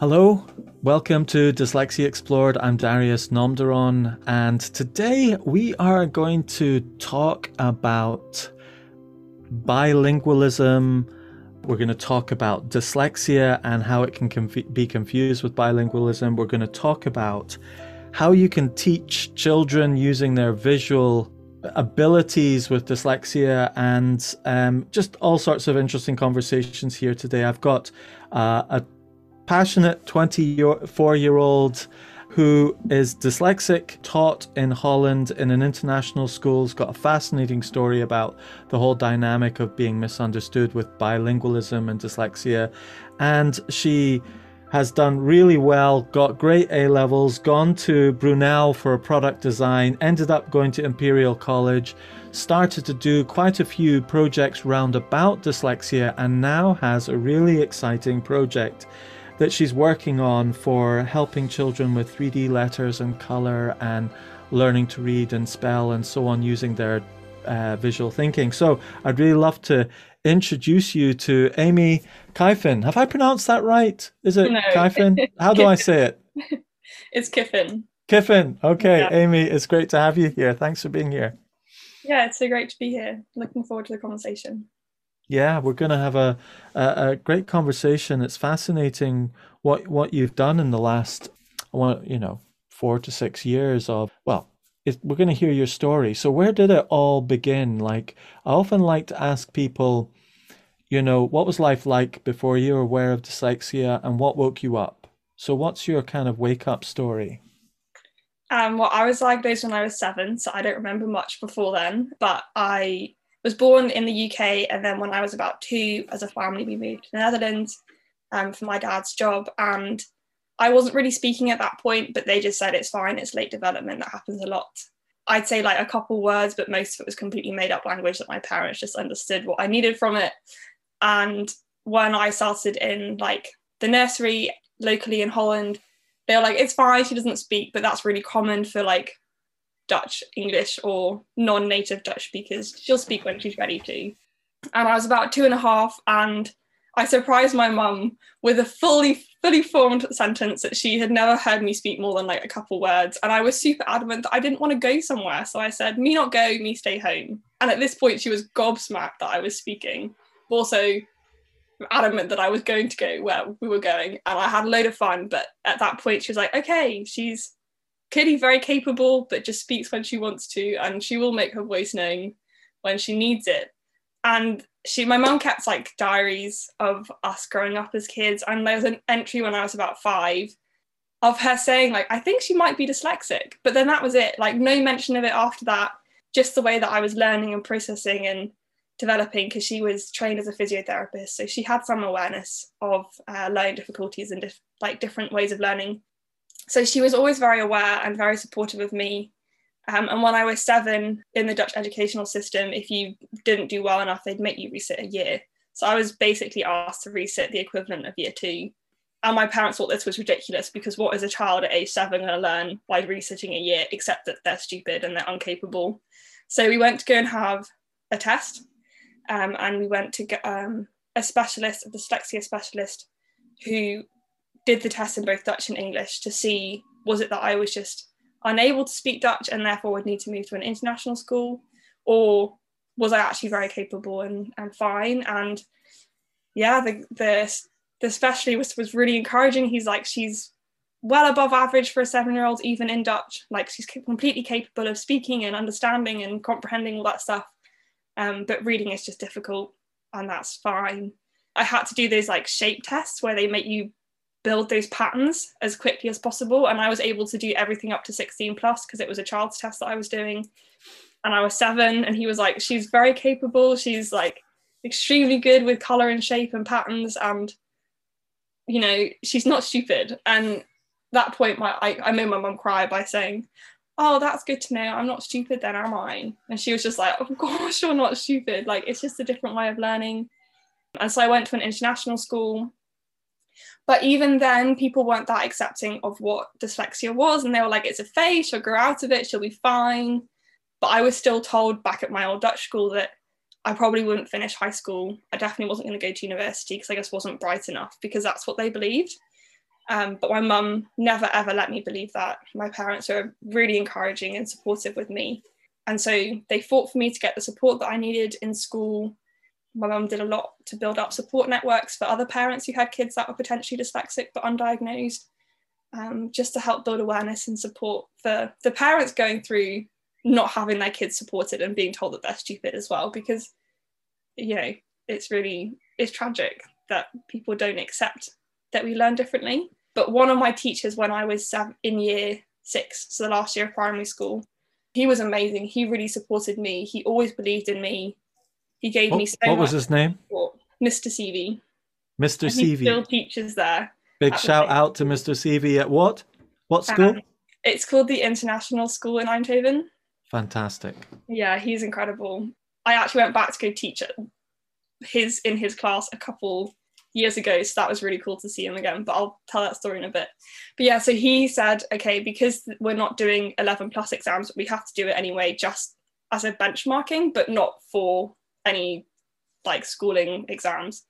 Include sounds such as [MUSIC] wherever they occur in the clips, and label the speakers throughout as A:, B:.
A: Hello, welcome to Dyslexia Explored. I'm Darius Namdaran, and today we are going to talk about bilingualism. We're going to talk about dyslexia and how it can conf- be confused with bilingualism. We're going to talk about how you can teach children using their visual abilities with dyslexia and um, just all sorts of interesting conversations here today. I've got uh, a passionate 24 year old who is dyslexic, taught in Holland in an international school, has got a fascinating story about the whole dynamic of being misunderstood with bilingualism and dyslexia. And she has done really well, got great A levels, gone to Brunel for a product design, ended up going to Imperial College, started to do quite a few projects round about dyslexia, and now has a really exciting project that she's working on for helping children with 3D letters and color and learning to read and spell and so on using their uh, visual thinking. So I'd really love to introduce you to Amy Kyffin. Have I pronounced that right? Is it no. Kyffin? How do I [LAUGHS] say it?
B: It's Kiffin.
A: Kiffin. Okay, yeah. Amy, it's great to have you here. Thanks for being here.
B: Yeah, it's so great to be here. Looking forward to the conversation.
A: Yeah, we're going to have a, a, a great conversation. It's fascinating what what you've done in the last, you know, four to six years of well. It, we're going to hear your story. So where did it all begin? Like I often like to ask people, you know, what was life like before you were aware of dyslexia, and what woke you up? So what's your kind of wake up story?
B: Um, well, I was diagnosed when I was seven, so I don't remember much before then. But I was born in the UK, and then when I was about two, as a family, we moved to the Netherlands um, for my dad's job. And I wasn't really speaking at that point, but they just said it's fine, it's late development, that happens a lot. I'd say like a couple words, but most of it was completely made up language that my parents just understood what I needed from it. And when I started in like the nursery locally in Holland, they were like, it's fine, she doesn't speak, but that's really common for like Dutch, English, or non native Dutch speakers. She'll speak when she's ready to. And I was about two and a half, and I surprised my mum with a fully, fully formed sentence that she had never heard me speak more than like a couple words. And I was super adamant that I didn't want to go somewhere. So I said, me not go, me stay home. And at this point, she was gobsmacked that I was speaking, also adamant that I was going to go where we were going. And I had a load of fun. But at that point, she was like, okay, she's clearly very capable, but just speaks when she wants to, and she will make her voice known when she needs it. And she, my mom kept like diaries of us growing up as kids, and there was an entry when I was about five of her saying like, I think she might be dyslexic, but then that was it. Like no mention of it after that. Just the way that I was learning and processing and developing because she was trained as a physiotherapist so she had some awareness of uh, learning difficulties and dif- like different ways of learning so she was always very aware and very supportive of me. Um, and when I was seven in the Dutch educational system, if you didn't do well enough, they'd make you resit a year. So I was basically asked to resit the equivalent of year two. And my parents thought this was ridiculous because what is a child at age seven going to learn by resitting a year, except that they're stupid and they're incapable? So we went to go and have a test. Um, and we went to get um, a specialist, a dyslexia specialist, who did the test in both Dutch and English to see was it that I was just unable to speak Dutch and therefore would need to move to an international school, or was I actually very capable and, and fine? And yeah, the the the specialist was, really encouraging. He's like, she's well above average for a seven year old, even in Dutch. Like she's completely capable of speaking and understanding and comprehending all that stuff. Um, but reading is just difficult, and that's fine. I had to do those like shape tests where they make you build those patterns as quickly as possible. And I was able to do everything up to 16 plus because it was a child's test that I was doing. And I was seven, and he was like, She's very capable. She's like extremely good with color and shape and patterns. And, you know, she's not stupid. And that point, my, I, I made my mum cry by saying, Oh, that's good to know. I'm not stupid then, am I? And she was just like, Of course, you're not stupid. Like, it's just a different way of learning. And so I went to an international school but even then, people weren't that accepting of what dyslexia was. And they were like, it's a phase, she'll grow out of it, she'll be fine. But I was still told back at my old Dutch school that I probably wouldn't finish high school. I definitely wasn't going to go to university because I just wasn't bright enough because that's what they believed. Um, but my mum never ever let me believe that. My parents were really encouraging and supportive with me. And so they fought for me to get the support that I needed in school. My mum did a lot to build up support networks for other parents who had kids that were potentially dyslexic but undiagnosed, um, just to help build awareness and support for the parents going through not having their kids supported and being told that they're stupid as well. Because, you know, it's really it's tragic that people don't accept that we learn differently. But one of my teachers, when I was in year six, so the last year of primary school, he was amazing. He really supported me. He always believed in me. He gave
A: what,
B: me so
A: What was his name?
B: Support. Mr. CV.
A: Mr.
B: CV. Still teaches there.
A: Big shout out to Mr. CV at what? What school? Um,
B: it's called the International School in Eindhoven.
A: Fantastic.
B: Yeah, he's incredible. I actually went back to go teach at his in his class a couple years ago. So that was really cool to see him again. But I'll tell that story in a bit. But yeah, so he said, okay, because we're not doing 11 plus exams, we have to do it anyway, just as a benchmarking, but not for any like schooling exams.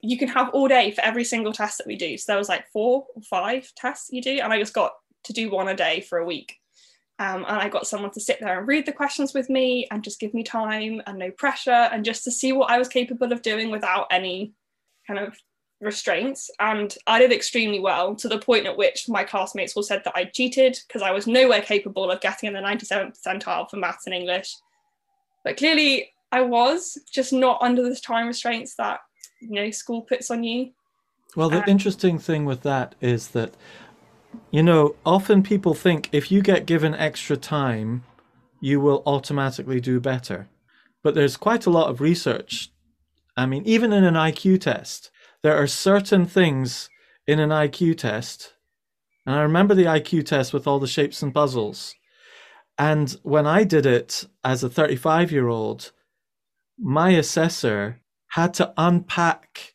B: You can have all day for every single test that we do. So there was like four or five tests you do, and I just got to do one a day for a week. Um, and I got someone to sit there and read the questions with me and just give me time and no pressure and just to see what I was capable of doing without any kind of restraints. And I did extremely well to the point at which my classmates all said that I cheated because I was nowhere capable of getting in the 97th percentile for maths and English. But clearly I was just not under the time restraints that you know school puts on you.
A: Well, the um, interesting thing with that is that you know, often people think if you get given extra time, you will automatically do better. But there's quite a lot of research. I mean, even in an IQ test, there are certain things in an IQ test. And I remember the IQ test with all the shapes and puzzles. And when I did it as a 35 year old, my assessor had to unpack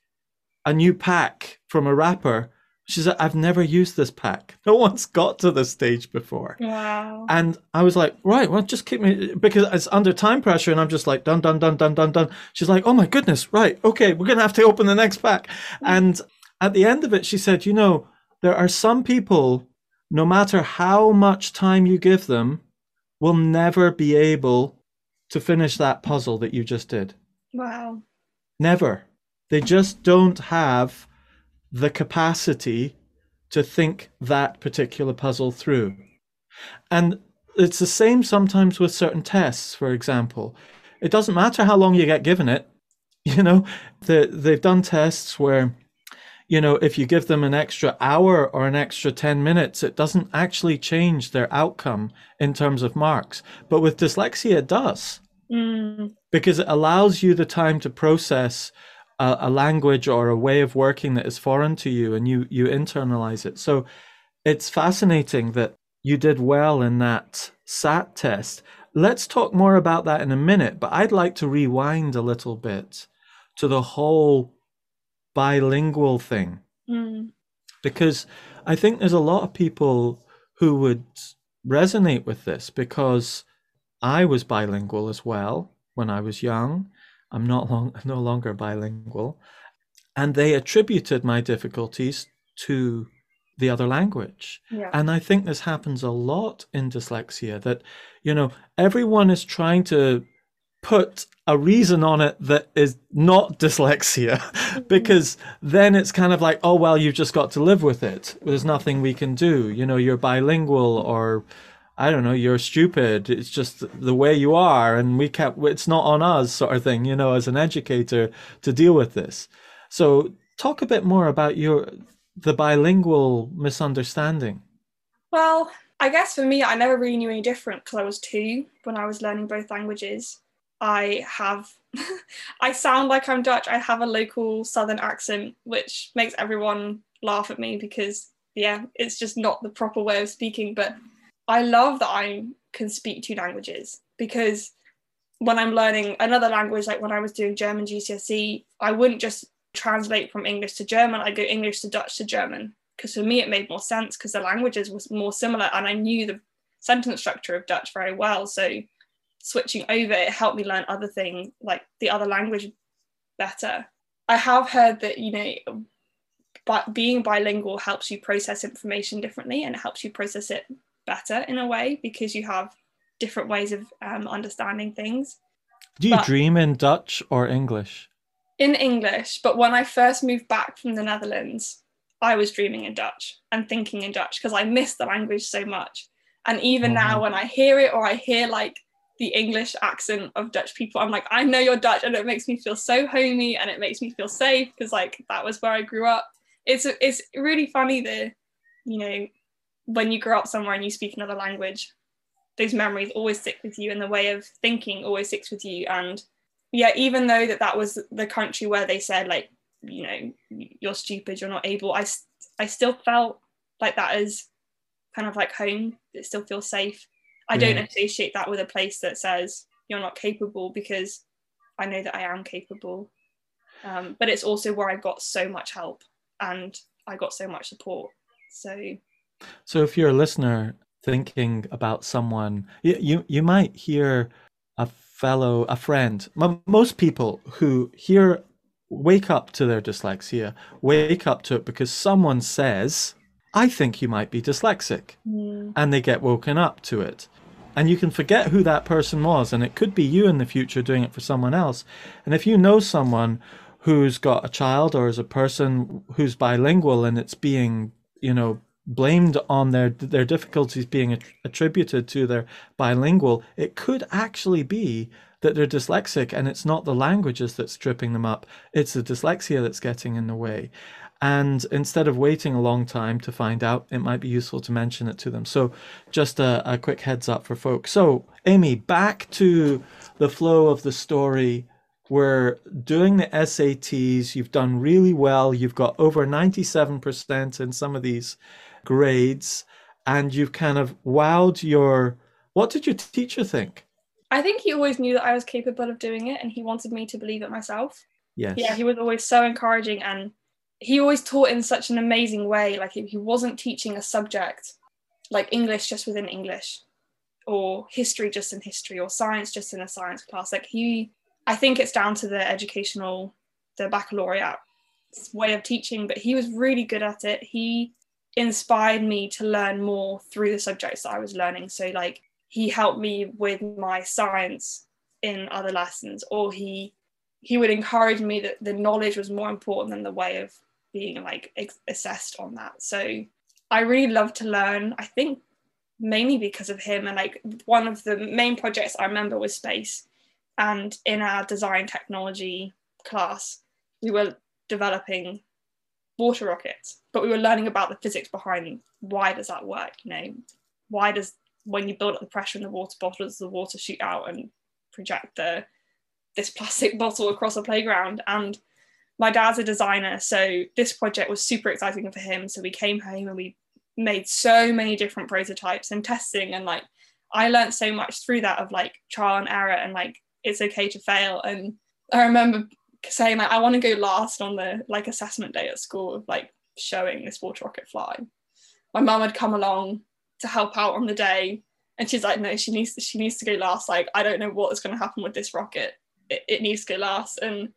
A: a new pack from a wrapper she said, I've never used this pack. [LAUGHS] No one's got to this stage before.
B: Wow.
A: And I was like, right, well, just keep me, because it's under time pressure. And I'm just like, dun, dun, dun, dun, dun, dun. She's like, oh my goodness, right. Okay, we're going to have to open the next pack. Mm. And at the end of it, she said, you know, there are some people, no matter how much time you give them, will never be able to finish that puzzle that you just did.
B: Wow.
A: Never. They just don't have the capacity to think that particular puzzle through. And it's the same sometimes with certain tests, for example. It doesn't matter how long you get given it. [LAUGHS] You know, the, they've done tests where, you know, if you give them an extra hour or an extra 10 minutes, it doesn't actually change their outcome in terms of marks. But with dyslexia, it does.
B: Mm.
A: Because it allows you the time to process a, a language or a way of working that is foreign to you and you you internalize it so it's fascinating that you did well in that sat test let's talk more about that in a minute but i'd like to rewind a little bit to the whole bilingual thing
B: mm.
A: because i think there's a lot of people who would resonate with this because i was bilingual as well when i was young I'm not long, [LAUGHS] no longer bilingual. And they attributed my difficulties to the other language.
B: Yeah.
A: And I think this happens a lot in dyslexia that, you know, everyone is trying to put a reason on it that is not dyslexia [LAUGHS] because then it's kind of like oh well you've just got to live with it there's nothing we can do you know you're bilingual or I don't know, you're stupid. It's just the way you are, and we can't. It's not on us, sort of thing. You know, as an educator, to deal with this. So, talk a bit more about your the bilingual misunderstanding.
B: Well, I guess for me, I never really knew any different because I was two when I was learning both languages. I have, [LAUGHS] I sound like I'm Dutch. I have a local southern accent, which makes everyone laugh at me because, yeah, it's just not the proper way of speaking. But I love that I can speak two languages because when I'm learning another language, like when I was doing German GCSE, I wouldn't just translate from English to German, I go English to Dutch to German. Because for me, it made more sense because the languages was more similar and I knew the sentence structure of Dutch very well. So switching over, it helped me learn other things like the other language better. I have heard that, you know, but being bilingual helps you process information differently and it helps you process it better in a way because you have different ways of um, understanding things.
A: Do you
B: But-
A: dream in Dutch or English?
B: in English, but when I first moved back from the Netherlands, I was dreaming in Dutch and thinking in Dutch because I miss the language so much. And even now,
A: Mhm.
B: when I hear it or I hear like the English accent of Dutch people, I'm like, I know you're Dutch, and it makes me feel so homey and it makes me feel safe because like that was where I grew up. It's it's really funny that you know when you grow up somewhere and you speak another language, those memories always stick with you, and the way of thinking always sticks with you. And yeah, even though that that was the country where they said like, you know, you're stupid, you're not able, I I still felt like that is kind of like home. It still feels safe. I don't
A: Yeah.
B: associate that with a place that says you're not capable because I know that I am capable. Um, but it's also where I got so much help and I got so much support. So
A: So if you're a listener thinking about someone, you you, you might hear a fellow, a friend. Mo- Most people who hear wake up to their dyslexia, wake up to it because someone says, "I think you might be dyslexic,"
B: mm,
A: and they get woken up to it. And you can forget who that person was, and it could be you in the future doing it for someone else. And if you know someone who's got a child or is a person who's bilingual and it's being, you know, blamed on their their difficulties being att- attributed to their bilingual, it could actually be that they're dyslexic and it's not the languages that's tripping them up, it's the dyslexia that's getting in the way. And instead of waiting a long time to find out, it might be useful to mention it to them. So, just a, a quick heads up for folks. So, Amy, back to the flow of the story. We're doing the SATs. You've done really well. You've got over 97% in some of these grades, and you've kind of wowed your. What did your teacher think?
B: I think he always knew that I was capable of doing it and he wanted me to believe it myself.
A: Yes.
B: yeah he was always so encouraging and he always taught in such an amazing way like he wasn't teaching a subject like english just within english or history just in history or science just in a science class. Like he i think it's down to the educational the baccalaureate way of teaching but he was really good at it. He inspired me to learn more through the subjects that i was learning. So like he helped me with my science in other lessons or he he would encourage me that the knowledge was more important than the way of being like ex- assessed on that. So i really love to learn i think mainly because of him and like one of the main projects i remember was space and in our design technology class we were developing water rockets but we were learning about the physics behind why does that work you know? Why does when you build up the pressure in the water bottle does the water shoot out and project the this plastic [LAUGHS] bottle across a playground? And my dad's a designer so this project was super exciting for him. So we came home and we made so many different prototypes and testing and like i learned so much through that of like trial and error and like it's okay to fail. And i remember saying like i want to go last on the like assessment day at school of like showing this water rocket fly. My mum had come along to help out on the day and she's like no she needs to, she needs to go last. Like i don't know what is going to happen with this rocket. It, it needs to go last. And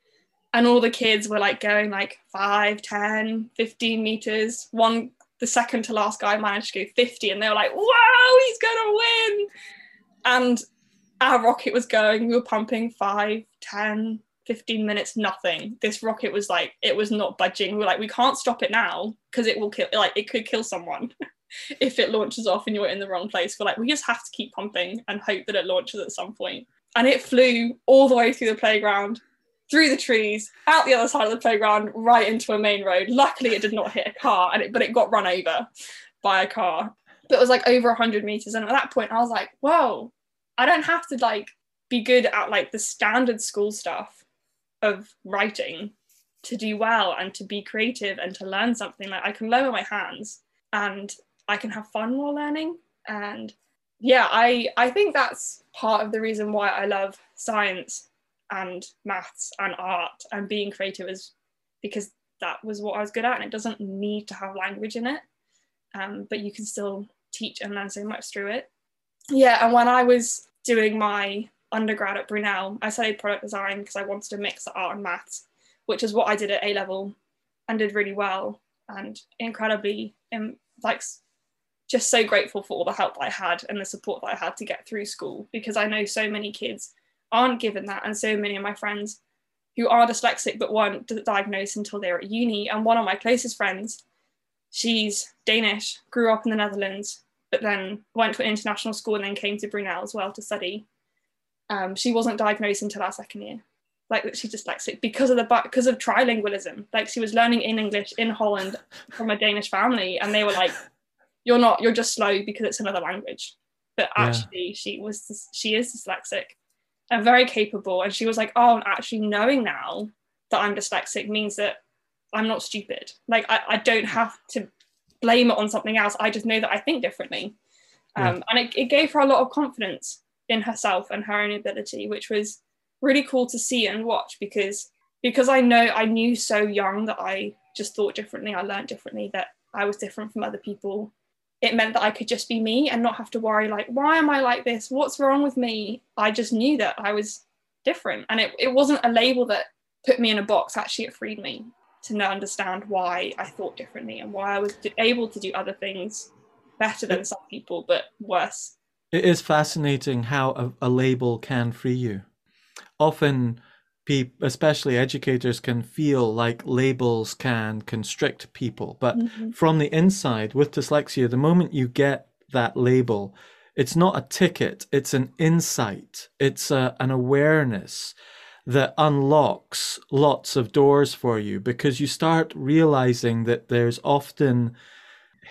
B: and all the kids were like going like 5 10 15 meters. One the second to last guy managed to go 50 and they were like wow he's gonna win! And our rocket was going. We were pumping 5 10 15 minutes nothing. This rocket was like it was not budging. We were like we can't stop it now because it will kill like it could kill someone [LAUGHS] if it launches off and you're in the wrong place. We're like we just have to keep pumping and hope that it launches at some point. And it flew all the way through the playground through the trees out the other side of the playground right into a main road. Luckily it did not hit a car and it but it got run over by a car. But it was like over 100 meters and at that point i was like whoa i don't have to like be good at like the standard school stuff of writing to do well and to be creative and to learn something. Like i can lower my hands and i can have fun while learning. And yeah i i think that's part of the reason why i love science and maths and art and being creative is because that was what i was good at and it doesn't need to have language in it. Um, but you can still teach and learn so much through it. Yeah and when i was doing my undergrad at brunel i studied product design because i wanted to mix art and maths which is what i did at a level and did really well and incredibly um, like just so grateful for all the help I had and the support that I had to get through school because I know so many kids aren't given that and so many of my friends who are dyslexic but weren't diagnosed until they were at uni and one of my closest friends she's Danish grew up in the Netherlands but then went to an international school and then came to Brunel as well to study. Um, she wasn't diagnosed until our second year. Like she's dyslexic because of the because of trilingualism. Like she was learning in English in Holland from a Danish family and they were like you're not you're just slow because it's another language. But actually yeah. she was she is dyslexic and very capable. And she was like oh actually knowing now that i'm dyslexic means that i'm not stupid. Like i, I don't have to blame it on something else. I just know that i think differently. Yeah. um, and it, it gave her a lot of confidence in herself and her own ability which was really cool to see and watch because because i know i knew so young that i just thought differently. I learned differently that i was different from other people it meant that I could just be me and not have to worry, like, why am I like this? What's wrong with me? I just knew that I was different. And it, it wasn't a label that put me in a box, actually, it freed me to understand why I thought differently and why I was able to do other things better than some people, but worse.
A: It is fascinating how a, a label can free you. Often, people, especially educators, can feel like labels can constrict people. But mm-hmm. from the inside, with dyslexia, the moment you get that label, it's not a ticket, it's an insight, it's a, an awareness that unlocks lots of doors for you because you start realizing that there's often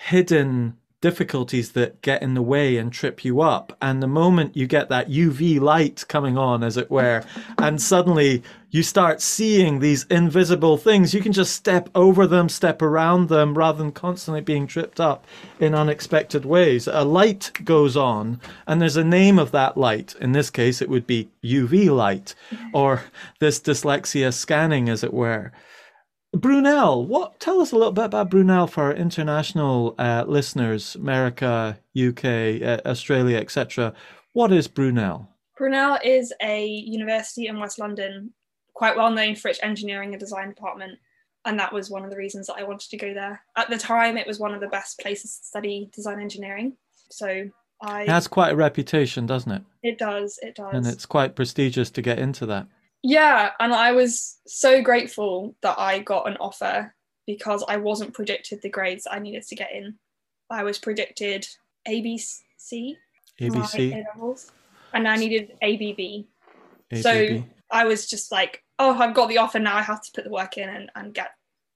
A: hidden difficulties that get in the way and trip you up. And the moment you get that UV light coming on, as it were, [LAUGHS] and suddenly you start seeing these invisible things, you can just step over them, step around them, rather than constantly being tripped up in unexpected ways. A light goes on, and there's a name of that light. In this case, it would be UV light, [LAUGHS] or this dyslexia scanning, as it were. Brunel, what? Tell us a little bit about Brunel for our international uh, listeners, America, UK, uh, Australia, etc. What is Brunel?
B: Brunel is a university in West London, quite well known for its engineering and design department, and that was one of the reasons that I wanted to go there. At the time, it was one of the best places to study design engineering. So I.
A: It has quite a reputation, doesn't it?
B: It does. It does.
A: And it's quite prestigious to get into that.
B: Yeah, and I was so grateful that I got an offer because I wasn't predicted the grades I needed to get in. I was predicted ABC,
A: ABC,
B: and I needed ABB. ABB. So I was just like, oh, I've got the offer now. I have to put the work in and, and get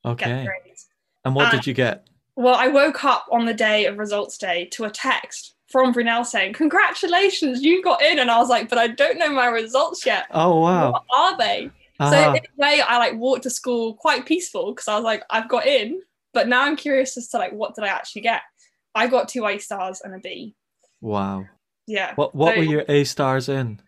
A: okay. Get grades. And what did you get?
B: Well, I woke up on the day of results day to a text from Brunel saying, Congratulations, you got in. And I was like, But I don't know my results yet.
A: Oh, wow.
B: What are they? Uh-huh. So, in a way, I like walked to school quite peaceful because I was like, I've got in. But now I'm curious as to like, what did I actually get? I got two A stars and a B.
A: Wow.
B: Yeah.
A: What What so, were your A stars in?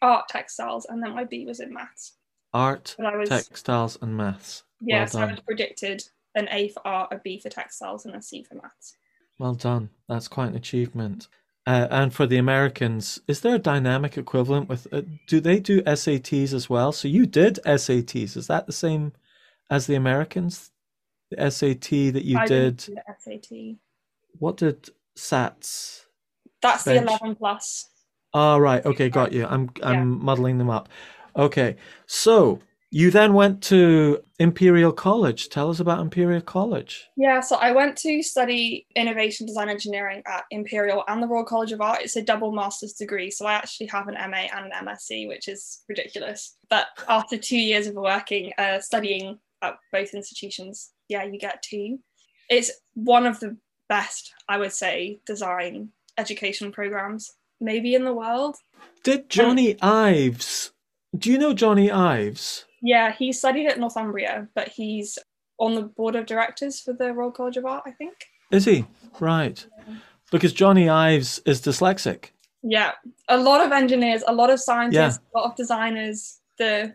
B: Art, textiles, and then my B was in maths.
A: Art, was, textiles, and maths.
B: Yeah, well so I was predicted an A for art, a B for textiles, and a C for maths.
A: Well done. That's quite an achievement. Uh, and for the Americans, is there a dynamic equivalent with? Uh, do they do SATs as well? So you did SATs. Is that the same as the Americans? The SAT that you
B: I
A: did.
B: The SAT.
A: What did SATs?
B: That's bench? the eleven plus.
A: Ah, oh, right. Okay, got you. I'm I'm yeah. muddling them up. Okay, so you then went to Imperial College. Tell us about Imperial College.
B: Yeah, so I went to study innovation design engineering at Imperial and the Royal College of Art. It's a double master's degree. So I actually have an MA and an MSc, which is ridiculous. But after two years of working, uh, studying at both institutions, yeah, you get two. It's one of the best, I would say, design education programs, maybe in the world.
A: Did Johnny um, Ives, do you know Johnny Ives?
B: Yeah, he studied at Northumbria, but he's on the board of directors for the Royal College of Art, I think.
A: Is he? Right. Yeah. Because Johnny Ives is dyslexic.
B: Yeah. A lot of engineers, a lot of scientists, yeah. a lot of designers, the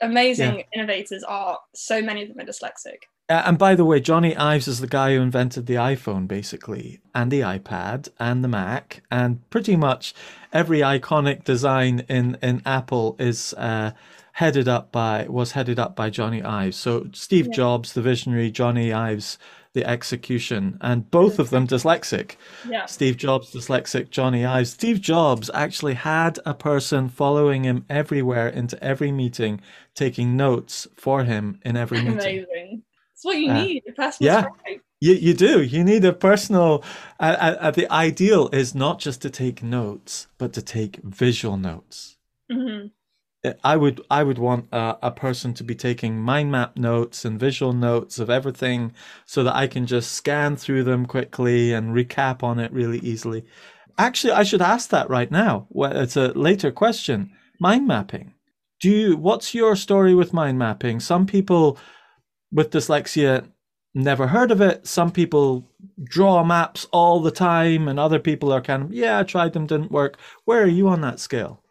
B: amazing yeah. innovators are so many of them are dyslexic.
A: Uh, and by the way, Johnny Ives is the guy who invented the iPhone, basically, and the iPad, and the Mac, and pretty much every iconic design in in Apple is uh, headed up by was headed up by Johnny Ives. So Steve
B: Yeah.
A: Jobs, the visionary, Johnny Ives, the execution, and both of them dyslexic.
B: Yeah.
A: Steve Jobs, dyslexic, Johnny Ives. Steve Jobs actually had a person following him everywhere into every meeting, taking notes for him in every [LAUGHS] meeting.
B: Amazing. It's what you
A: Uh,
B: need. A personal
A: yeah. You, you do. You need a personal. Uh, uh, the ideal is not just to take notes, but to take visual notes.
B: Mhm.
A: Uh, I would I would want a, a person to be taking mind map notes and visual notes of everything so that I can just scan through them quickly and recap on it really easily. Actually, I should ask that right now. It's a later question. Mind mapping. Do you what's your story with mind mapping? Some people with dyslexia never heard of it. Some people draw maps all the time and other people are kind of, yeah, I tried them didn't work. Where are you on that scale?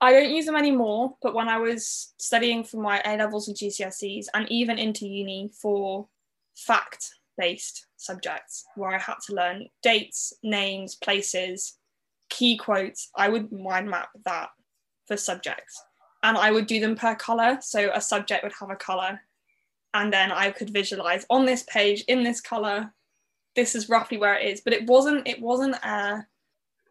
B: I don't use them anymore, but when I was studying for my A levels and GCSEs, and even into uni for fact based subjects where I had to learn dates, names, places, key quotes, I would mind map that for subjects. And I would do them per colour. So a subject would have a colour, and then I could visualize on this page in this colour. This is roughly where it is, but it wasn't. It wasn't a,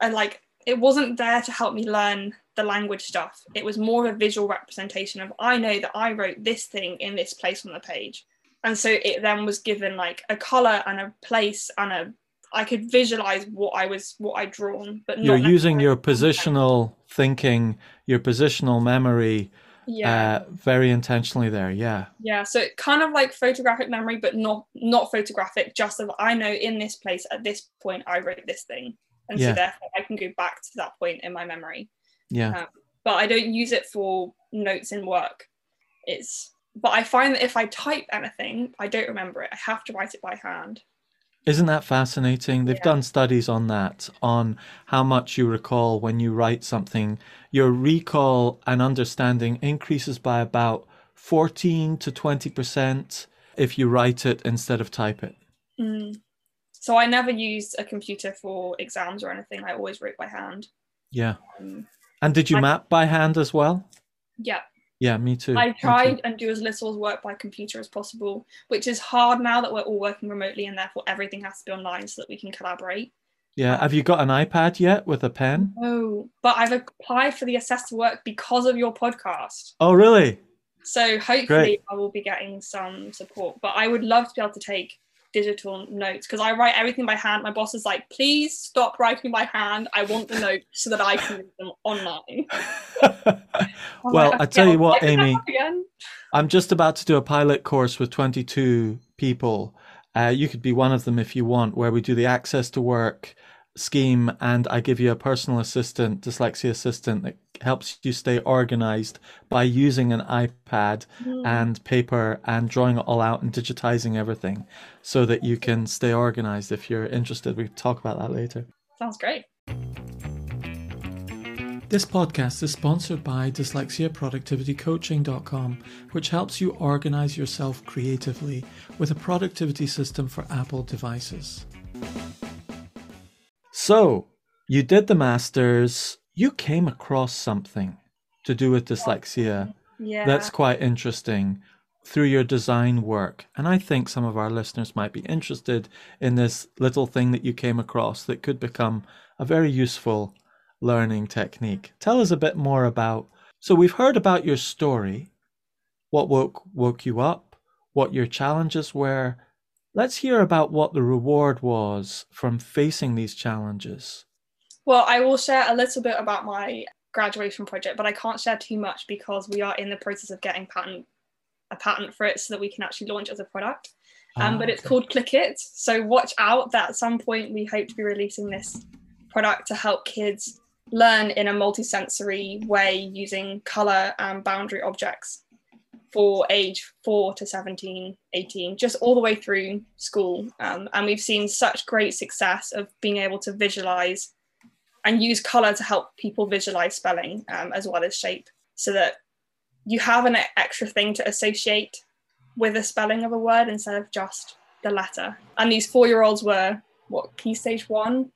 B: a like. It wasn't there to help me learn the language stuff. It was more of a visual representation of I know that I wrote this thing in this place on the page. And so it then was given like a color and a place and a I could visualize what I was what I'd drawn, but
A: You're using your positional thinking, your positional memory
B: Yeah.
A: uh, very intentionally there. Yeah.
B: Yeah, so it kind of like photographic memory, but not not photographic. Just of I know in this place at this point I wrote this thing, and
A: Yeah.
B: so therefore I can go back to that point in my memory.
A: Yeah.
B: Um, but I don't use it for notes in work. It's but I find that if I type anything, I don't remember it. I have to write it by hand.
A: Isn't that fascinating? They've
B: Yeah.
A: done studies on that, on how much you recall when you write something. Your recall and understanding increases by about 14 to 20% if you write it instead of type it.
B: Mm. So I never used a computer for exams or anything. I always wrote by hand.
A: Yeah.
B: Um,
A: And did you
B: I-
A: map by hand as well?
B: yeah,
A: Yeah, me too.
B: I
A: me too.
B: tried and do as little work by computer as possible, which is hard now that we're all working remotely and therefore everything has to be online so that we can collaborate.
A: Yeah. Have you got an iPad yet with a pen?
B: Oh, but I've applied for the Assess Work because of your podcast.
A: Oh, really?
B: So hopefully
A: Great.
B: I will be getting some support. But I would love to be able to take digital notes because I write everything by hand. My boss is like, please stop writing by hand. I want the notes so that I can read them online. [LAUGHS]
A: Well,
B: like,
A: I tell you what,
B: I'll pick that
A: Amy. I'm just about to do a pilot course with 22 people. Uh, you could be one of them if you want, where we do the access to work scheme and I give you a personal assistant, dyslexia assistant that helps you stay organized by using an iPad
B: Mm.
A: and paper and drawing it all out and digitizing everything so that you can stay organized if you're interested. We talk about that later.
B: Sounds great.
A: This podcast is sponsored by dyslexiaproductivitycoaching.com, which helps you organize yourself creatively with a productivity system for Apple devices. So, you did the masters, you came across something to do with dyslexia
B: Yeah.
A: that's quite interesting through your design work. And I think some of our listeners might be interested in this little thing that you came across that could become a very useful learning technique. Tell us a bit more about. So we've heard about your story, what woke woke you up, what your challenges were. Let's hear about what the reward was from facing these challenges.
B: Well, I will share a little bit about my graduation project, but I can't share too much because we are in the process of getting patent a patent for it so that we can actually launch as a product. Um, but
A: Ah,
B: it's called Click It. So watch out that at some point we hope to be releasing this product to help kids learn in a multisensory way using color and boundary objects for age 4 to 17 18 just all the way through school um, and we've seen such great success of being able to visualize and use color to help people visualize spelling um, as well as shape so that you have an extra thing to associate with the spelling of a word instead of just the letter. And these four year olds were what key stage one,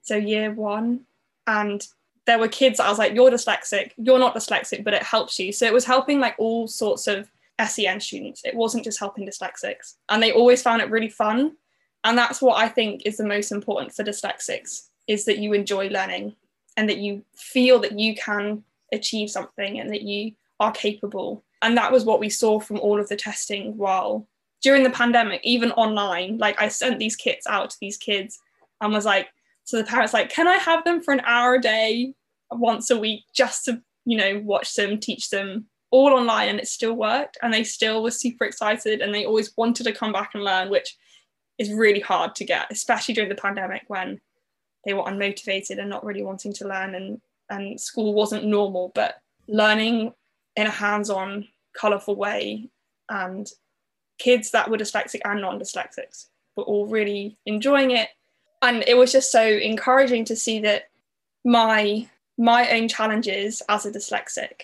B: so year one, and there were kids I was like, you're dyslexic, you're not dyslexic, but it helps you. So it was helping like all sorts of SEN students. It wasn't just helping dyslexics. And they always found it really fun. And that's what I think is the most important for dyslexics is that you enjoy learning and that you feel that you can achieve something and that you are capable. And that was what we saw from all of the testing while during the pandemic, even online. Like I sent these kits out to these kids and was like, so the parents like, can I have them for an hour a day, once a week, just to you know watch them, teach them all online, and it still worked. And they still were super excited, and they always wanted to come back and learn, which is really hard to get, especially during the pandemic when they were unmotivated and not really wanting to learn, and and school wasn't normal. But learning in a hands-on, colourful way, and kids that were dyslexic and non-dyslexics were all really enjoying it and it was just so encouraging to see that my my own challenges as a dyslexic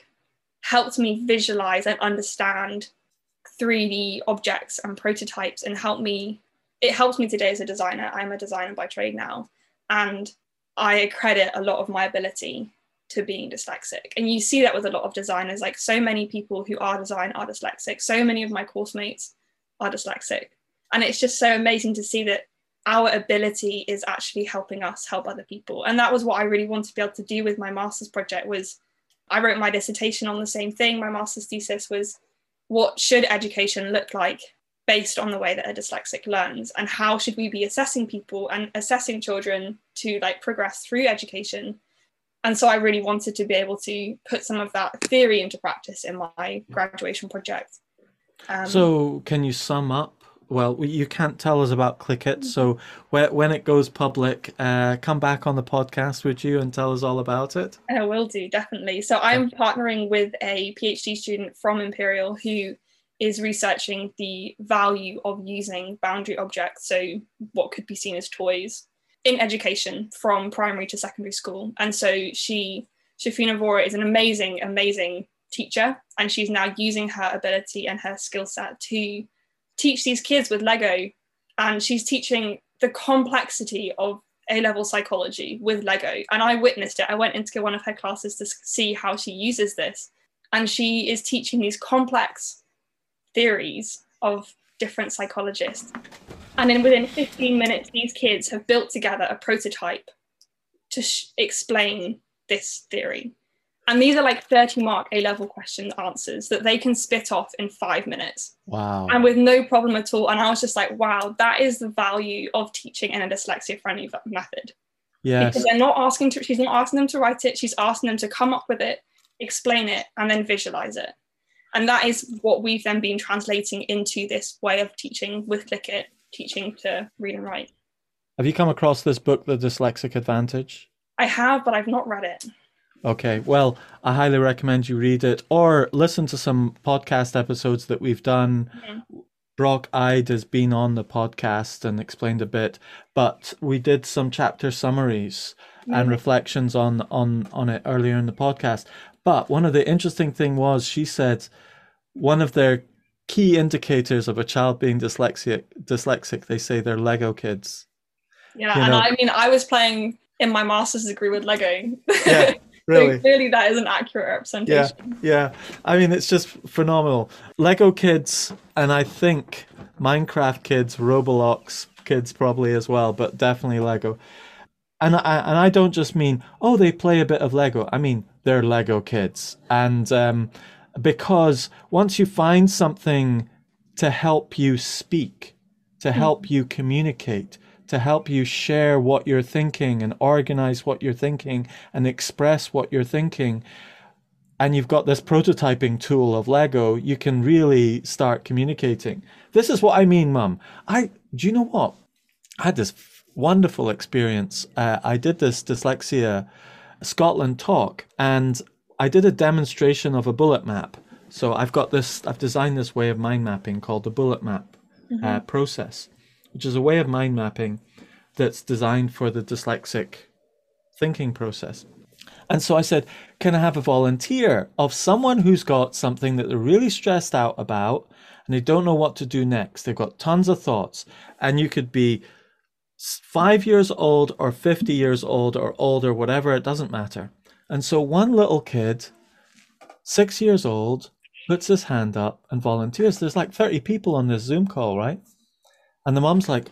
B: helped me visualize and understand 3D objects and prototypes and helped me it helps me today as a designer. I'm a designer by trade now and I accredit a lot of my ability to being dyslexic. And you see that with a lot of designers like so many people who are design are dyslexic. So many of my course mates are dyslexic. And it's just so amazing to see that our ability is actually helping us help other people. And that was what i really wanted to be able to do with my master's project was i wrote my dissertation on the same thing. My master's thesis was what should education look like based on the way that a dyslexic learns? And how should we be assessing people and assessing children to like progress through education? And so i really wanted to be able to put some of that theory into practice in my graduation project.
A: Um, so can you sum up well, you can't tell us about ClickIt, so when it goes public, uh, come back on the podcast, would you, and tell us all about it?
B: I will do, definitely. So I'm partnering with a PhD student from Imperial who is researching the value of using boundary objects, so what could be seen as toys, in education from primary to secondary school. And so she, Shafina Vora, is an amazing, amazing teacher, and she's now using her ability and her skill set to teach these kids with Lego, and she's teaching the complexity of A level psychology with Lego. And I witnessed it. I went into one of her classes to see how she uses this. And she is teaching these complex theories of different psychologists. And then within 15 minutes, these kids have built together a prototype to sh- explain this theory. And these are like 30 mark A level question answers that they can spit off in five minutes.
A: Wow.
B: And with no problem at all. And I was just like, wow, that is the value of teaching in a dyslexia friendly method.
A: Yeah.
B: Because they're not asking to, she's not asking them to write it, she's asking them to come up with it, explain it, and then visualize it. And that is what we've then been translating into this way of teaching with ClickIt, teaching to read and write.
A: Have you come across this book, The Dyslexic Advantage?
B: I have, but I've not read it.
A: Okay, well, I highly recommend you read it or listen to some podcast episodes that we've done. Mm-hmm. Brock Eide has been on the podcast and explained a bit, but we did some chapter summaries mm-hmm. and reflections on on on it earlier in the podcast. But one of the interesting thing was she said one of their key indicators of a child being dyslexic dyslexic they say they're Lego kids.
B: Yeah, you and I mean I was playing in my master's degree with Lego.
A: Yeah. [LAUGHS] really?
B: So clearly that is an accurate representation.
A: Yeah yeah. I mean it's just phenomenal. Lego kids and i think minecraft kids roblox kids probably as well but definitely lego. And I, and I don't just mean oh they play a bit of lego. I mean they're lego kids. And um, because once you find something to help you speak to help you communicate to help you share what you're thinking and organize what you're thinking and express what you're thinking and you've got this prototyping tool of Lego, you can really start communicating. This is what I mean, Mum. I do you know what? I had this wonderful experience. Uh, I did this dyslexia Scotland talk, and I did a demonstration of a bullet map. So I've got this. I've designed this way of mind mapping called the bullet map uh, mm-hmm. uh, process, which is a way of mind mapping that's designed for the dyslexic thinking process. And so I said, Can I have a volunteer of someone who's got something that they're really stressed out about and they don't know what to do next? They've got tons of thoughts. And you could be five years old or 50 years old or older, whatever, it doesn't matter. And so one little kid, six years old, puts his hand up and volunteers. There's like 30 people on this Zoom call, right? And the mom's like,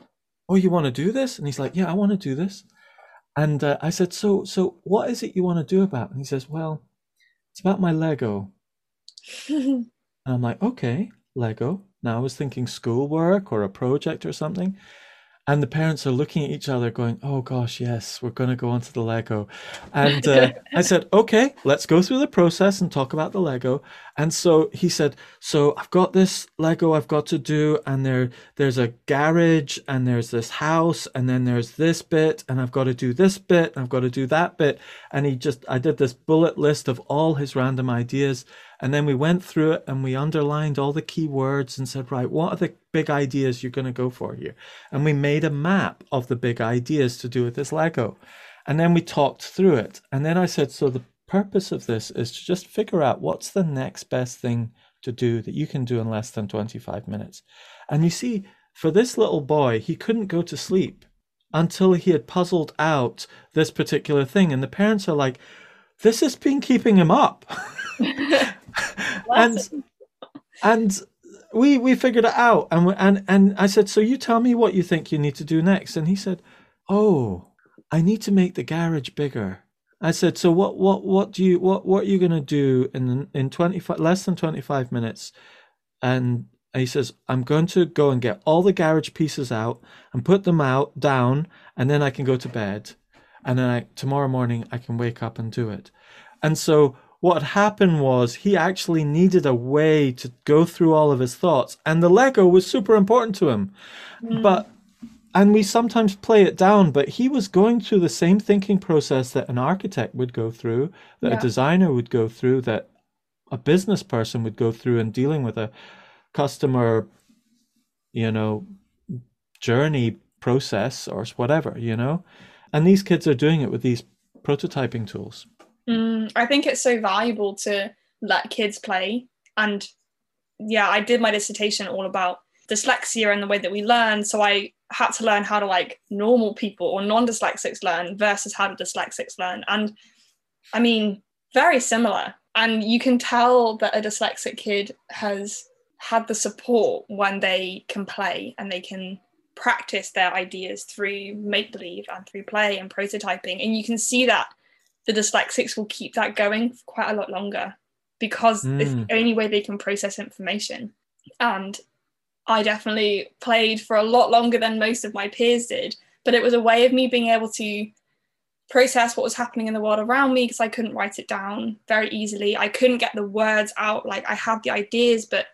A: "Oh, you want to do this?" And he's like, "Yeah, I want to do this." And uh, I said, "So, so what is it you want to do about?" And he says, "Well, it's about my Lego." [LAUGHS] and I'm like, "Okay, Lego." Now I was thinking schoolwork or a project or something. And the parents are looking at each other going, oh gosh, yes, we're going to go on to the Lego. And uh, [LAUGHS] I said, okay, let's go through the process and talk about the Lego. And so he said, so I've got this Lego I've got to do. And there, there's a garage and there's this house and then there's this bit and I've got to do this bit and I've got to do that bit. And he just, I did this bullet list of all his random ideas. And then we went through it and we underlined all the key words and said, right, what are the big ideas you're going to go for here? And we made a map of the big ideas to do with this Lego. And then we talked through it. And then I said, so the purpose of this is to just figure out what's the next best thing to do that you can do in less than 25 minutes. And you see, for this little boy, he couldn't go to sleep until he had puzzled out this particular thing. And the parents are like, this has been keeping him up. [LAUGHS] [LAUGHS] and and we we figured it out. And we, and and I said so you tell me what you think you need to do next. And he said oh I need to make the garage bigger. I said so what what what do you what what are you going to do in in 25 less than 25 minutes? And he says I'm going to go and get all the garage pieces out and put them out down and then I can go to bed. And then I, tomorrow morning I can wake up and do it. And so what happened was he actually needed a way to go through all of his thoughts and the lego was super important to him mm. but and we sometimes play it down but he was going through the same thinking process that an architect would go through that yeah. a designer would go through that a business person would go through in dealing with a customer you know journey process or whatever you know and these kids are doing it with these prototyping tools
B: Mm, I think it's so valuable to let kids play. And yeah, I did my dissertation all about dyslexia and the way that we learn. So I had to learn how to like normal people or non dyslexics learn versus how do dyslexics learn. And I mean, very similar. And you can tell that a dyslexic kid has had the support when they can play and they can practice their ideas through make believe and through play and prototyping. And you can see that the dyslexics will keep that going for quite a lot longer because mm. it's the only way they can process information. And I definitely played for a lot longer than most of my peers did, but it was a way of me being able to process what was happening in the world around me because I couldn't write it down very easily. I couldn't get the words out. Like I had the ideas, but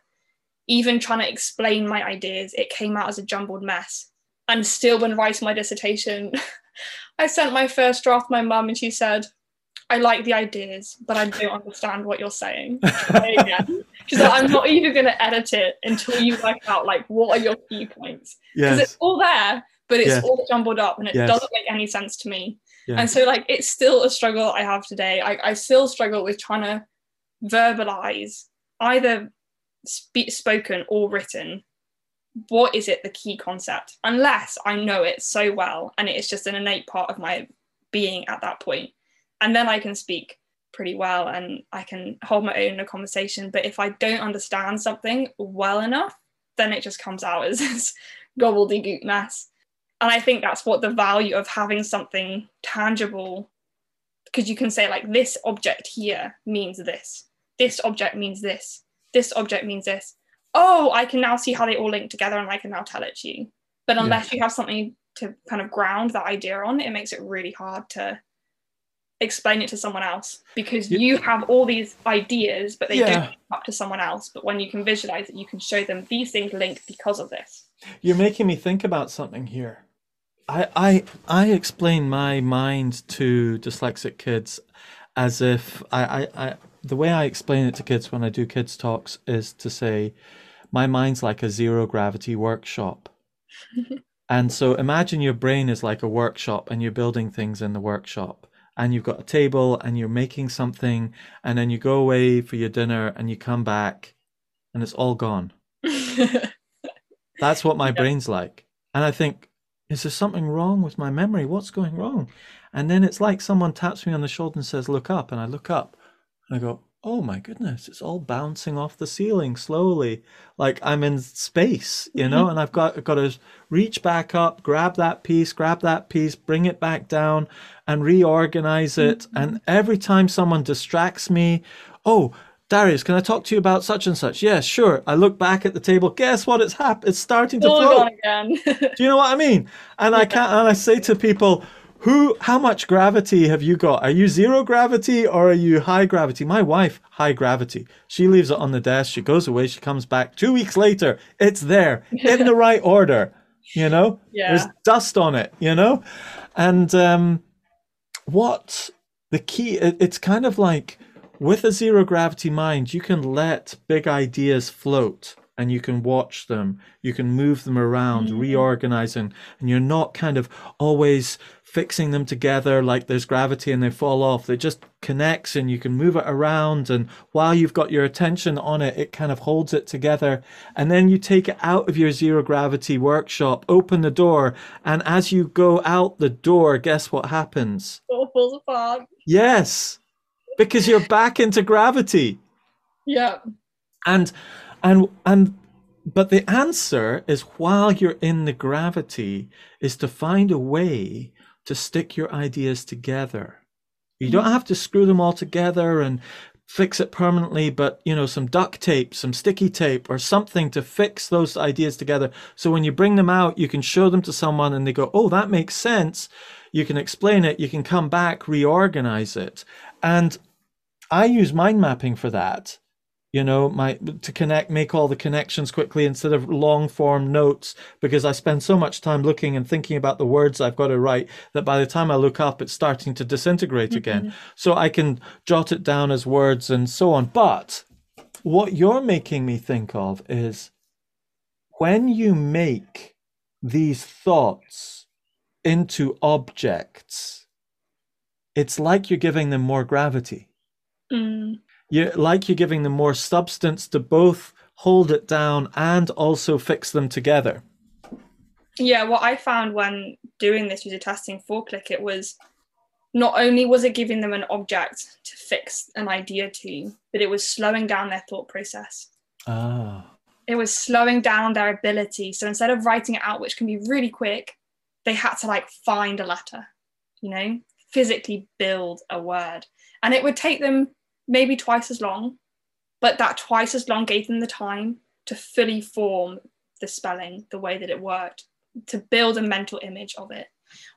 B: even trying to explain my ideas, it came out as a jumbled mess. And still, when writing my dissertation, [LAUGHS] I sent my first draft to my mum and she said, I like the ideas, but I don't understand what you're saying. [LAUGHS] She's like, I'm not even going to edit it until you work out like what are your key points because yes. it's all there, but it's yes. all jumbled up and it yes. doesn't make any sense to me. And so like it's still a struggle I have today. I, I still struggle with trying to verbalize either speak spoken or written. What is it the key concept? Unless I know it so well and it is just an innate part of my being at that point and then I can speak pretty well and I can hold my own in a conversation. But if I don't understand something well enough, then it just comes out as [LAUGHS] this gobbledygook mess. And I think that's what the value of having something tangible, because you can say, like, this object here means this, this object means this, this object means this. Oh, I can now see how they all link together and I can now tell it to you. But unless yeah. you have something to kind of ground that idea on, it makes it really hard to explain it to someone else because you, you have all these ideas but they yeah. don't up to someone else. But when you can visualize it you can show them these things link because of this.
A: You're making me think about something here. I i i explain my mind to dyslexic kids as if I, I i the way i explain it to kids when i do kids talks is to say my mind's like a zero gravity workshop. [LAUGHS] And so imagine your brain is like a workshop and you're building things in the workshop and you've got a table and you're making something and then you go away for your dinner and you come back and it's all gone. [LAUGHS] That's what my yeah. brain's like. And I think, is there something wrong with my memory? What's going wrong? And then it's like someone taps me on the shoulder and says, Look up. And I look up and I go, Oh my goodness, it's all bouncing off the ceiling slowly. Like I'm in space, you know, and I've got, I've got to reach back up, grab that piece, grab that piece, bring it back down and reorganize it. And every time someone distracts me, oh, Darius, can I talk to you about such and such? Yes, sure. I look back at the table. Guess what? It's happened. It's starting to float.
B: again.
A: Do you know what I mean? And I [LAUGHS] can't. And I say to people, "Who? How much gravity have you got? Are you zero gravity or are you high gravity?" My wife, high gravity. She leaves it on the desk. She goes away. She comes back two weeks later. It's there in the right [LAUGHS] order. You know,
B: Yeah.
A: there's dust on it. You know, and um, what the key? It, it's kind of like with a zero gravity mind, you can let big ideas float and you can watch them, you can move them around,
B: Mhm.
A: reorganizing, and you're not kind of always fixing them together like there's gravity and they fall off. It just connects and you can move it around. And while you've got your attention on it, it kind of holds it together. And then you take it out of your zero gravity workshop, open the door, and as you go out the door, guess what happens?
B: all falls apart.
A: Yes, because you're back into gravity.
B: Yeah.
A: And and and but the answer is while you're in the gravity is to find a way to stick your ideas together. You don't mm-hmm. have to screw them all together and fix it permanently, but you know, some duct tape, some sticky tape, or something to fix those ideas together. So when you bring them out, you can show them to someone and they go, Oh, that makes sense. You can explain it, you can come back, reorganize it. And I use mind mapping for that you know my to connect make all the connections quickly instead of long form notes because i spend so much time looking and thinking about the words i've got to write that by the time i look up it's starting to disintegrate again. So i can jot it down as words and so on. But what you're making me think of is when you make these thoughts into objects it's like you're giving them more gravity.
B: Mm.
A: You like you're giving them more substance to both hold it down and also fix them together.
B: Yeah, what I found when doing this user testing for Click It was not only was it giving them an object to fix an idea to, but it was slowing down their thought process.
A: Ah,
B: It was slowing down their ability. So instead of writing it out, which can be really quick, they had to like find a letter, you know, physically build a word. And it would take them maybe twice as long, but that twice as long gave them the time to fully form the spelling the way that it worked, to build a mental image of it.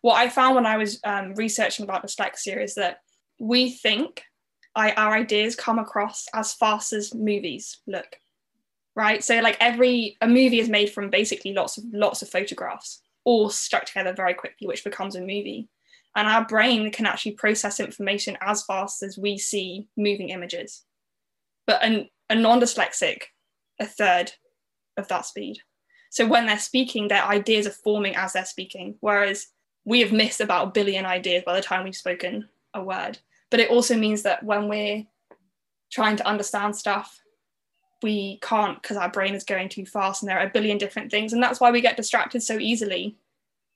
B: What I found when I was um, researching about dyslexia is that we think I, our ideas come across as fast as movies look, right? So like every a movie is made from basically lots of lots of photographs, all stuck together very quickly, which becomes a movie. And our brain can actually process information as fast as we see moving images. But an, a non-dyslexic, a third of that speed. So when they're speaking, their ideas are forming as they're speaking, whereas we have missed about a billion ideas by the time we've spoken a word. But it also means that when we're trying to understand stuff, we can't because our brain is going too fast and there are a billion different things. And that's why we get distracted so easily.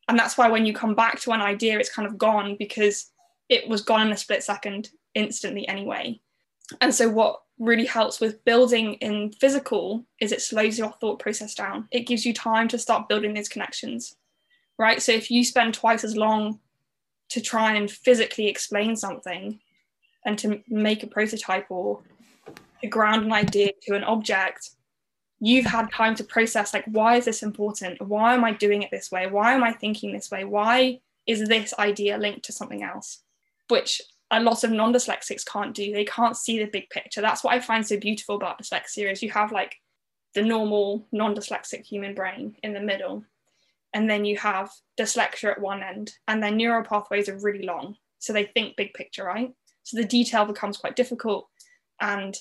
B: And that's why when you come back to an idea, it's kind of gone because it was gone in a split second instantly anyway. And so, what really helps with building in physical is it slows your thought process down. It gives you time to start building these connections, right? So, if you spend twice as long to try and physically explain something and to make a prototype or to ground an idea to an object, you've had time to process like, why is this important? Why am I doing it this way? Why am I thinking this way? Why is this idea linked to something else? Which a lot of non-dyslexics can't do. They can't see the big picture. That's what I find so beautiful about dyslexia is you have like the normal non-dyslexic human brain in the middle, and then you have dyslexia at one end, and their neural pathways are really long. So they think big picture, right? So the detail becomes quite difficult and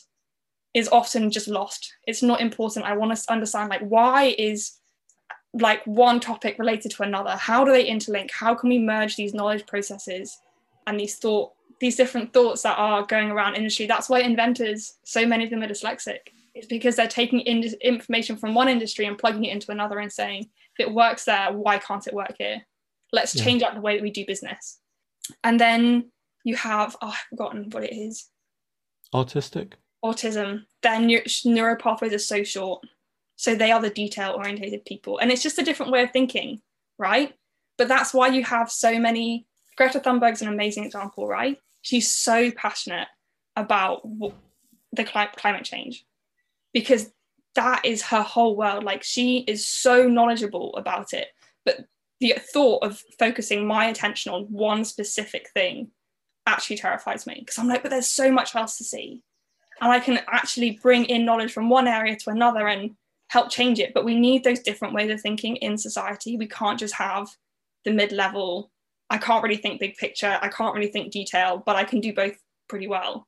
B: is often just lost. It's not important. I want to understand like why is like one topic related to another? How do they interlink? How can we merge these knowledge processes and these thought these different thoughts that are going around industry? That's why inventors, so many of them are dyslexic. It's because they're taking in information from one industry and plugging it into another and saying, if it works there, why can't it work here? Let's
A: Yeah.
B: change up the way that we do business. And then you have, oh, I've forgotten what it is
A: Autistic?
B: Autism, their neu- neural pathways are so short. So they are the detail orientated people. And it's just a different way of thinking, right? But that's why you have so many. Greta Thunberg's an amazing example, right? She's so passionate about the cli- climate change because that is her whole world. Like she is so knowledgeable about it. But the thought of focusing my attention on one specific thing actually terrifies me because I'm like, but there's so much else to see. And I can actually bring in knowledge from one area to another and help change it. But we need those different ways of thinking in society. We can't just have the mid level. I can't really think big picture. I can't really think detail, but I can do both pretty well.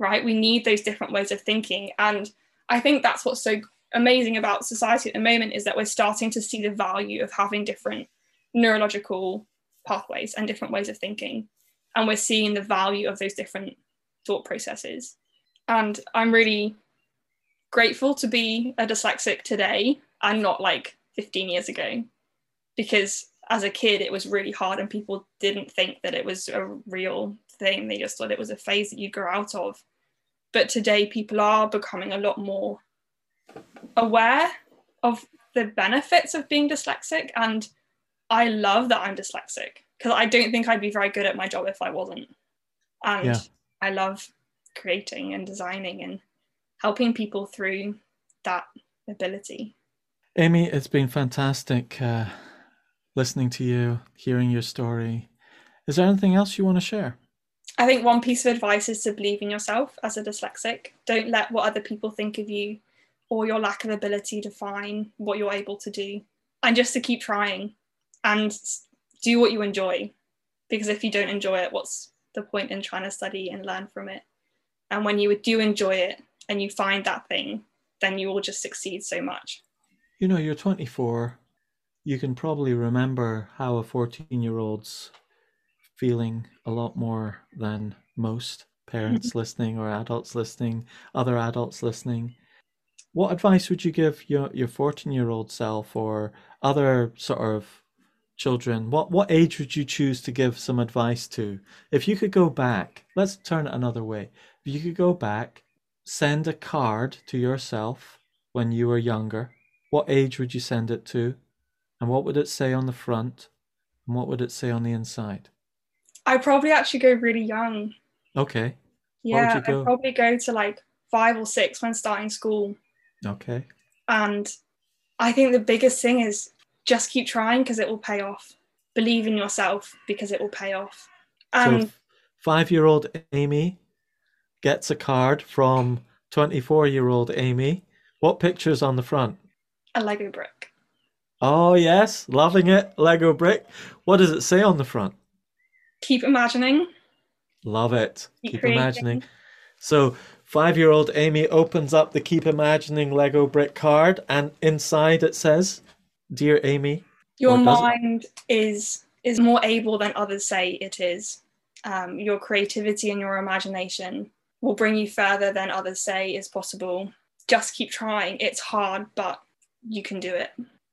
B: Right? We need those different ways of thinking. And I think that's what's so amazing about society at the moment is that we're starting to see the value of having different neurological pathways and different ways of thinking. And we're seeing the value of those different thought processes. And I'm really grateful to be a dyslexic today and not like 15 years ago. Because as a kid, it was really hard and people didn't think that it was a real thing. They just thought it was a phase that you grow out of. But today, people are becoming a lot more aware of the benefits of being dyslexic. And I love that I'm dyslexic because I don't think I'd be very good at my job if I wasn't. And yeah. I love creating and designing and helping people through that ability.
A: Amy, it's been fantastic uh, listening to you, hearing your story. Is there anything else you want to share?
B: I think one piece of advice is to believe in yourself as a dyslexic. Don't let what other people think of you or your lack of ability define what you're able to do. And just to keep trying and do what you enjoy. Because if you don't enjoy it, what's the point in trying to study and learn from it? And when you do enjoy it and you find that thing, then you will just succeed so much.
A: You know, you're 24. You can probably remember how a 14 year old's feeling a lot more than most parents [LAUGHS] listening or adults listening, other adults listening. What advice would you give your, your 14 year old self or other sort of children? What, what age would you choose to give some advice to? If you could go back, let's turn it another way you could go back, send a card to yourself when you were younger, what age would you send it to? And what would it say on the front? And what would it say on the inside?
B: I'd probably actually go really young.
A: Okay.
B: Yeah, I'd probably go to like five or six when starting school.
A: Okay.
B: And I think the biggest thing is just keep trying because it will pay off. Believe in yourself because it will pay off. And so
A: five year old Amy gets a card from 24 year old Amy. What picture's on the front?
B: A Lego brick.
A: Oh, yes, loving it. Lego brick. What does it say on the front?
B: Keep imagining.
A: Love it. Keep, Keep imagining. So, five year old Amy opens up the Keep Imagining Lego brick card, and inside it says, Dear Amy,
B: your mind is is more able than others say it is. Um, your creativity and your imagination will bring you further than others say is possible. Just keep trying. It's hard, but you can do it.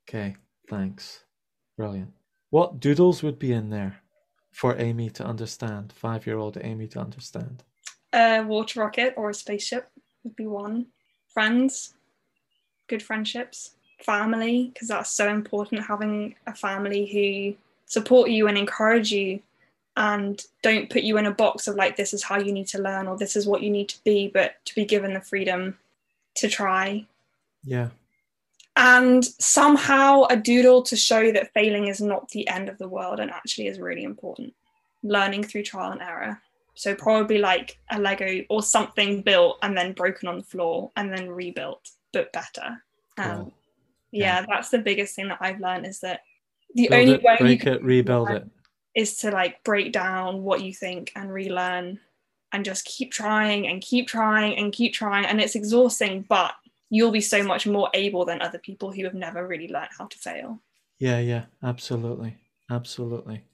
A: Okay, thanks. Brilliant. What doodles would be in there for Amy to understand, five year old Amy to understand?
B: A water rocket or a spaceship would be one. Friends, good friendships. Family, because that's so important having a family who support you and encourage you and don't put you in a box of like this is how you need to learn or this is what you need to be but to be given the freedom to try.
A: Yeah.
B: And somehow a doodle to show that failing is not the end of the world and actually is really important. Learning through trial and error. So probably like a lego or something built and then broken on the floor and then rebuilt but better. Um, yeah. yeah that's the biggest thing that i've learned is that the
A: Build
B: only
A: it,
B: way
A: break you it rebuild learn, it
B: is to like break down what you think and relearn and just keep trying and keep trying and keep trying. And it's exhausting but you'll be so much more able than other people who have never really learned how to fail.
A: Yeah yeah absolutely absolutely.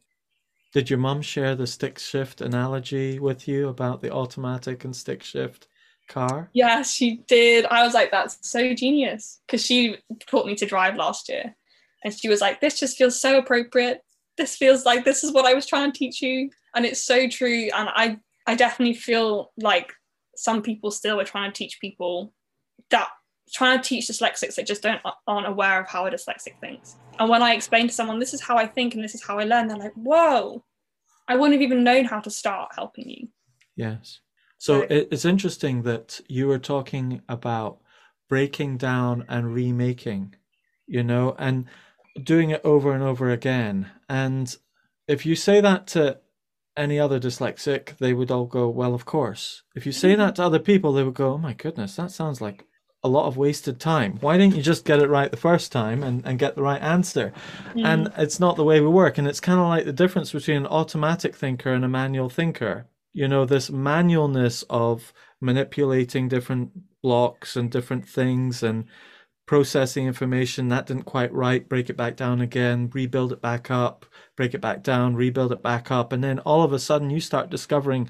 A: Did your mum share the stick shift analogy with you about the automatic and stick shift car?
B: Yeah she did. I was like that's so genius because she taught me to drive last year. And she was like this just feels so appropriate this feels like this is what I was trying to teach you. and it's so true and i i definitely feel like some people still are trying to teach people that trying to teach dyslexics that just don't aren't aware of how a dyslexic thinks. And when i explain to someone this is how i think and this is how i learn they're like whoa i wouldn't have even known how to start helping you.
A: Yes. So it's interesting that you were talking about breaking down and remaking you know and doing it over and over again and if you say that to any other dyslexic, they would all go, Well, of course. If you say that to other people, they would go, Oh my goodness, that sounds like a lot of wasted time. Why didn't you just get it right the first time and, and get the right answer? Mm. And it's not the way we work. And it's kind of like the difference between an automatic thinker and a manual thinker. You know, this manualness of manipulating different blocks and different things and processing information that didn't quite right, break it back down again, rebuild it back up, break it back down, rebuild it back up. And then all of a sudden you start discovering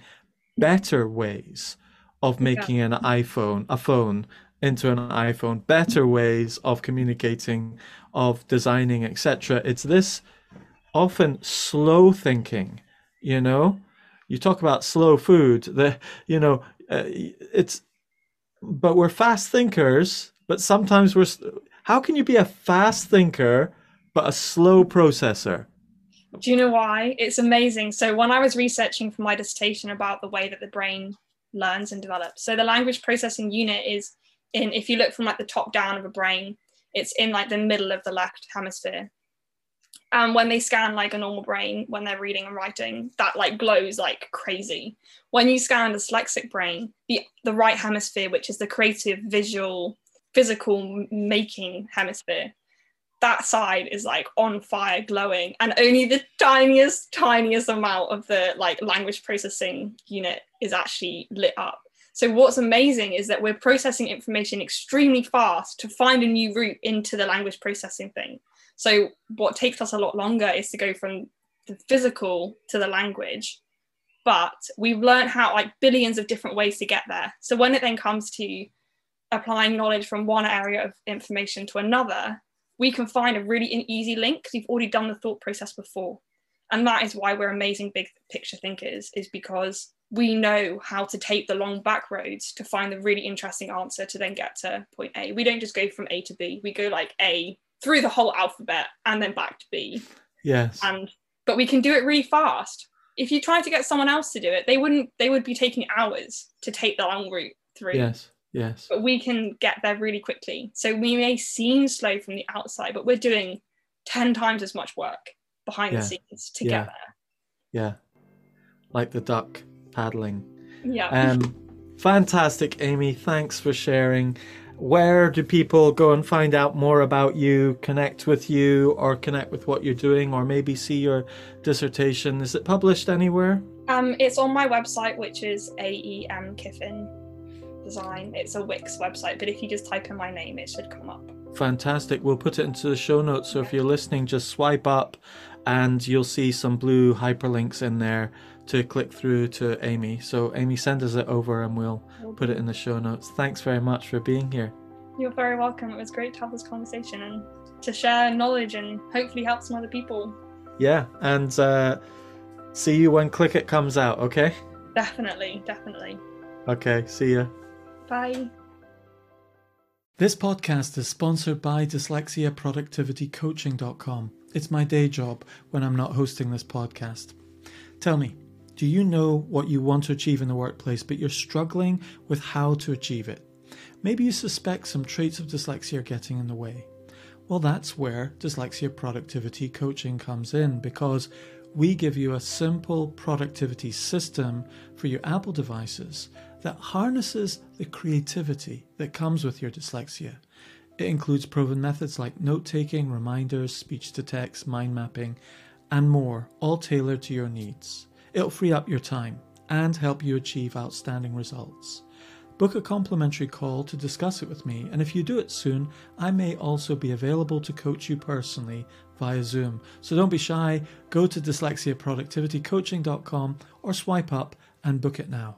A: better ways of making yeah. an iPhone, a phone into an iPhone, better ways of communicating, of designing, etc. It's this often slow thinking, you know? You talk about slow food, the you know, uh, it's but we're fast thinkers but sometimes we're. How can you be a fast thinker but a slow processor?
B: Do you know why? It's amazing. So when I was researching for my dissertation about the way that the brain learns and develops, so the language processing unit is in. If you look from like the top down of a brain, it's in like the middle of the left hemisphere. And when they scan like a normal brain when they're reading and writing, that like glows like crazy. When you scan a dyslexic brain, the the right hemisphere, which is the creative visual physical making hemisphere. That side is like on fire glowing and only the tiniest tiniest amount of the like language processing unit is actually lit up. So what's amazing is that we're processing information extremely fast to find a new route into the language processing thing. So what takes us a lot longer is to go from the physical to the language but we've learned how like billions of different ways to get there. So when it then comes to applying knowledge from one area of information to another, we can find a really easy link because we've already done the thought process before. And that is why we're amazing big picture thinkers, is because we know how to take the long back roads to find the really interesting answer to then get to point A. We don't just go from A to B, we go like A through the whole alphabet and then back to B.
A: Yes.
B: And but we can do it really fast. If you try to get someone else to do it, they wouldn't they would be taking hours to take the long route through.
A: Yes. Yes.
B: But we can get there really quickly. So we may seem slow from the outside, but we're doing 10 times as much work behind yeah. the scenes to yeah. get there.
A: Yeah. Like the duck paddling.
B: Yeah.
A: Um, fantastic, Amy. Thanks for sharing. Where do people go and find out more about you, connect with you, or connect with what you're doing, or maybe see your dissertation? Is it published anywhere?
B: Um, it's on my website, which is AEM Kiffin design. It's a Wix website, but if you just type in my name, it should come up.
A: Fantastic. We'll put it into the show notes. So if you're listening, just swipe up and you'll see some blue hyperlinks in there to click through to Amy. So, Amy, send us it over and we'll put it in the show notes. Thanks very much for being here.
B: You're very welcome. It was great to have this conversation and to share knowledge and hopefully help some other people.
A: Yeah. And uh, see you when Click It comes out, okay?
B: Definitely. Definitely.
A: Okay. See ya.
B: Bye.
A: This podcast is sponsored by dyslexiaproductivitycoaching.com. It's my day job when I'm not hosting this podcast. Tell me, do you know what you want to achieve in the workplace, but you're struggling with how to achieve it? Maybe you suspect some traits of dyslexia are getting in the way. Well, that's where Dyslexia Productivity Coaching comes in because we give you a simple productivity system for your Apple devices that harnesses the creativity that comes with your dyslexia. It includes proven methods like note taking, reminders, speech to text, mind mapping, and more, all tailored to your needs. It'll free up your time and help you achieve outstanding results. Book a complimentary call to discuss it with me, and if you do it soon, I may also be available to coach you personally via Zoom. So don't be shy, go to dyslexiaproductivitycoaching.com or swipe up and book it now.